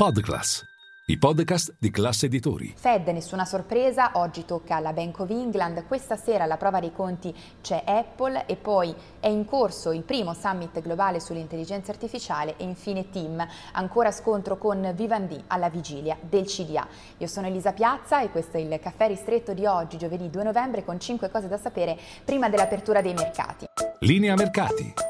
Podclass, i podcast di classe editori. Fed, nessuna sorpresa, oggi tocca alla Bank of England, questa sera alla prova dei conti c'è Apple e poi è in corso il primo summit globale sull'intelligenza artificiale e infine Team, ancora scontro con Vivendi alla vigilia del CDA. Io sono Elisa Piazza e questo è il caffè ristretto di oggi, giovedì 2 novembre, con 5 cose da sapere prima dell'apertura dei mercati. Linea mercati.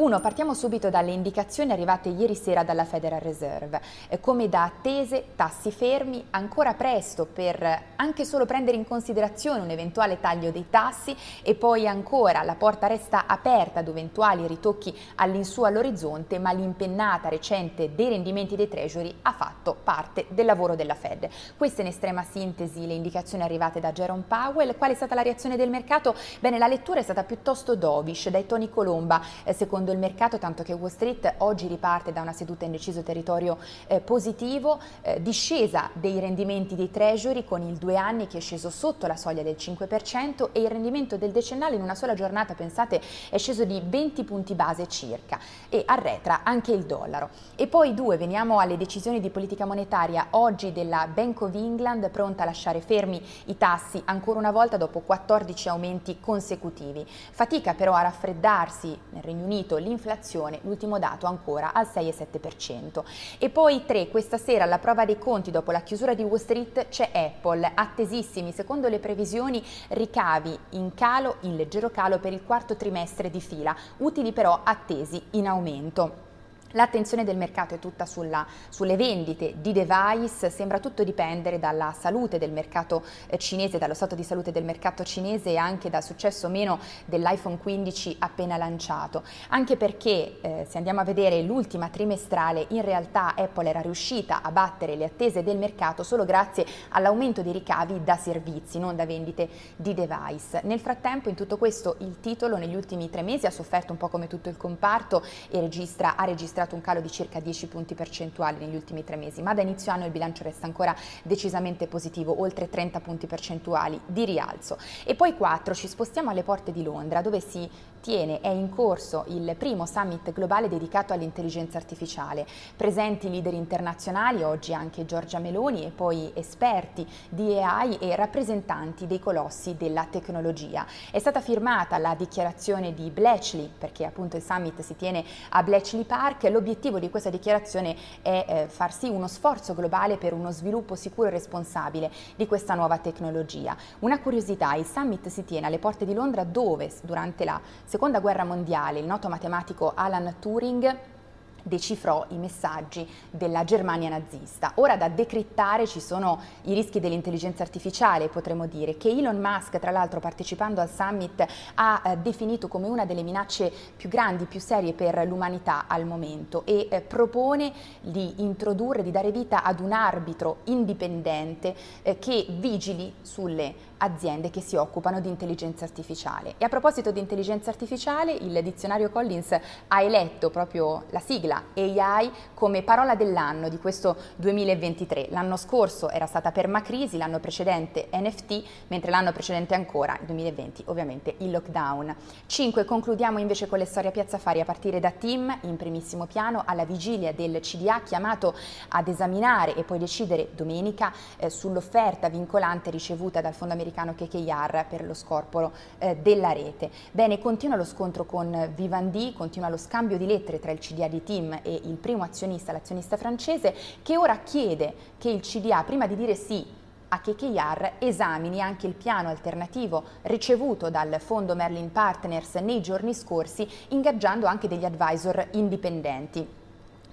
1. Partiamo subito dalle indicazioni arrivate ieri sera dalla Federal Reserve. Eh, come da attese, tassi fermi, ancora presto per anche solo prendere in considerazione un eventuale taglio dei tassi e poi ancora la porta resta aperta ad eventuali ritocchi all'insù all'orizzonte, ma l'impennata recente dei rendimenti dei treasury ha fatto parte del lavoro della Fed. Queste in estrema sintesi le indicazioni arrivate da Jerome Powell. Qual è stata la reazione del mercato? Bene, la lettura è stata piuttosto dovish dai Tony Colomba, eh, secondo il mercato, tanto che Wall Street oggi riparte da una seduta in deciso territorio eh, positivo, eh, discesa dei rendimenti dei treasury con il due anni che è sceso sotto la soglia del 5% e il rendimento del decennale in una sola giornata, pensate, è sceso di 20 punti base circa e arretra anche il dollaro. E poi due, veniamo alle decisioni di politica monetaria oggi della Bank of England pronta a lasciare fermi i tassi ancora una volta dopo 14 aumenti consecutivi. Fatica però a raffreddarsi nel Regno Unito l'inflazione, l'ultimo dato ancora al 6,7%. E poi tre, questa sera alla prova dei conti dopo la chiusura di Wall Street c'è Apple, attesissimi secondo le previsioni ricavi in calo, in leggero calo per il quarto trimestre di fila, utili però attesi in aumento. L'attenzione del mercato è tutta sulla, sulle vendite di device, sembra tutto dipendere dalla salute del mercato eh, cinese, dallo stato di salute del mercato cinese e anche dal successo o meno dell'iPhone 15 appena lanciato. Anche perché eh, se andiamo a vedere l'ultima trimestrale, in realtà Apple era riuscita a battere le attese del mercato solo grazie all'aumento dei ricavi da servizi, non da vendite di device. Nel frattempo in tutto questo il titolo negli ultimi tre mesi ha sofferto un po' come tutto il comparto e registra, ha registrato registrato un calo di circa 10 punti percentuali negli ultimi tre mesi, ma da inizio anno il bilancio resta ancora decisamente positivo, oltre 30 punti percentuali di rialzo. E poi 4 ci spostiamo alle porte di Londra, dove si tiene, è in corso il primo summit globale dedicato all'intelligenza artificiale. Presenti leader internazionali, oggi anche Giorgia Meloni e poi esperti di AI e rappresentanti dei colossi della tecnologia. È stata firmata la dichiarazione di Bletchley, perché appunto il summit si tiene a Bletchley Park, l'obiettivo di questa dichiarazione è eh, far sì uno sforzo globale per uno sviluppo sicuro e responsabile di questa nuova tecnologia. Una curiosità, il summit si tiene alle porte di Londra dove durante la seconda guerra mondiale il noto matematico Alan Turing decifrò i messaggi della Germania nazista. Ora da decrittare ci sono i rischi dell'intelligenza artificiale, potremmo dire, che Elon Musk, tra l'altro partecipando al summit, ha eh, definito come una delle minacce più grandi, più serie per l'umanità al momento e eh, propone di introdurre, di dare vita ad un arbitro indipendente eh, che vigili sulle aziende che si occupano di intelligenza artificiale. E a proposito di intelligenza artificiale, il dizionario Collins ha eletto proprio la sigla sigla AI come parola dell'anno di questo 2023. L'anno scorso era stata permacrisi, l'anno precedente NFT, mentre l'anno precedente ancora, il 2020, ovviamente il lockdown. 5. Concludiamo invece con le storie a Piazza Fari a partire da Tim in primissimo piano alla vigilia del CDA chiamato ad esaminare e poi decidere domenica eh, sull'offerta vincolante ricevuta dal fondo americano KKR per lo scorporo eh, della rete. Bene, continua lo scontro con Vivendi, continua lo scambio di lettere tra il CDA di Tim Team e il primo azionista, l'azionista francese, che ora chiede che il CDA, prima di dire sì a KKR esamini anche il piano alternativo ricevuto dal fondo Merlin Partners nei giorni scorsi, ingaggiando anche degli advisor indipendenti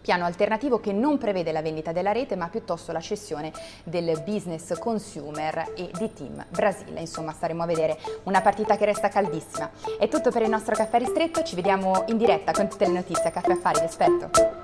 piano alternativo che non prevede la vendita della rete ma piuttosto la cessione del business consumer e di Team Brasile. Insomma staremo a vedere una partita che resta caldissima. È tutto per il nostro caffè ristretto, ci vediamo in diretta con tutte le notizie a Caffè Affari, vi aspetto.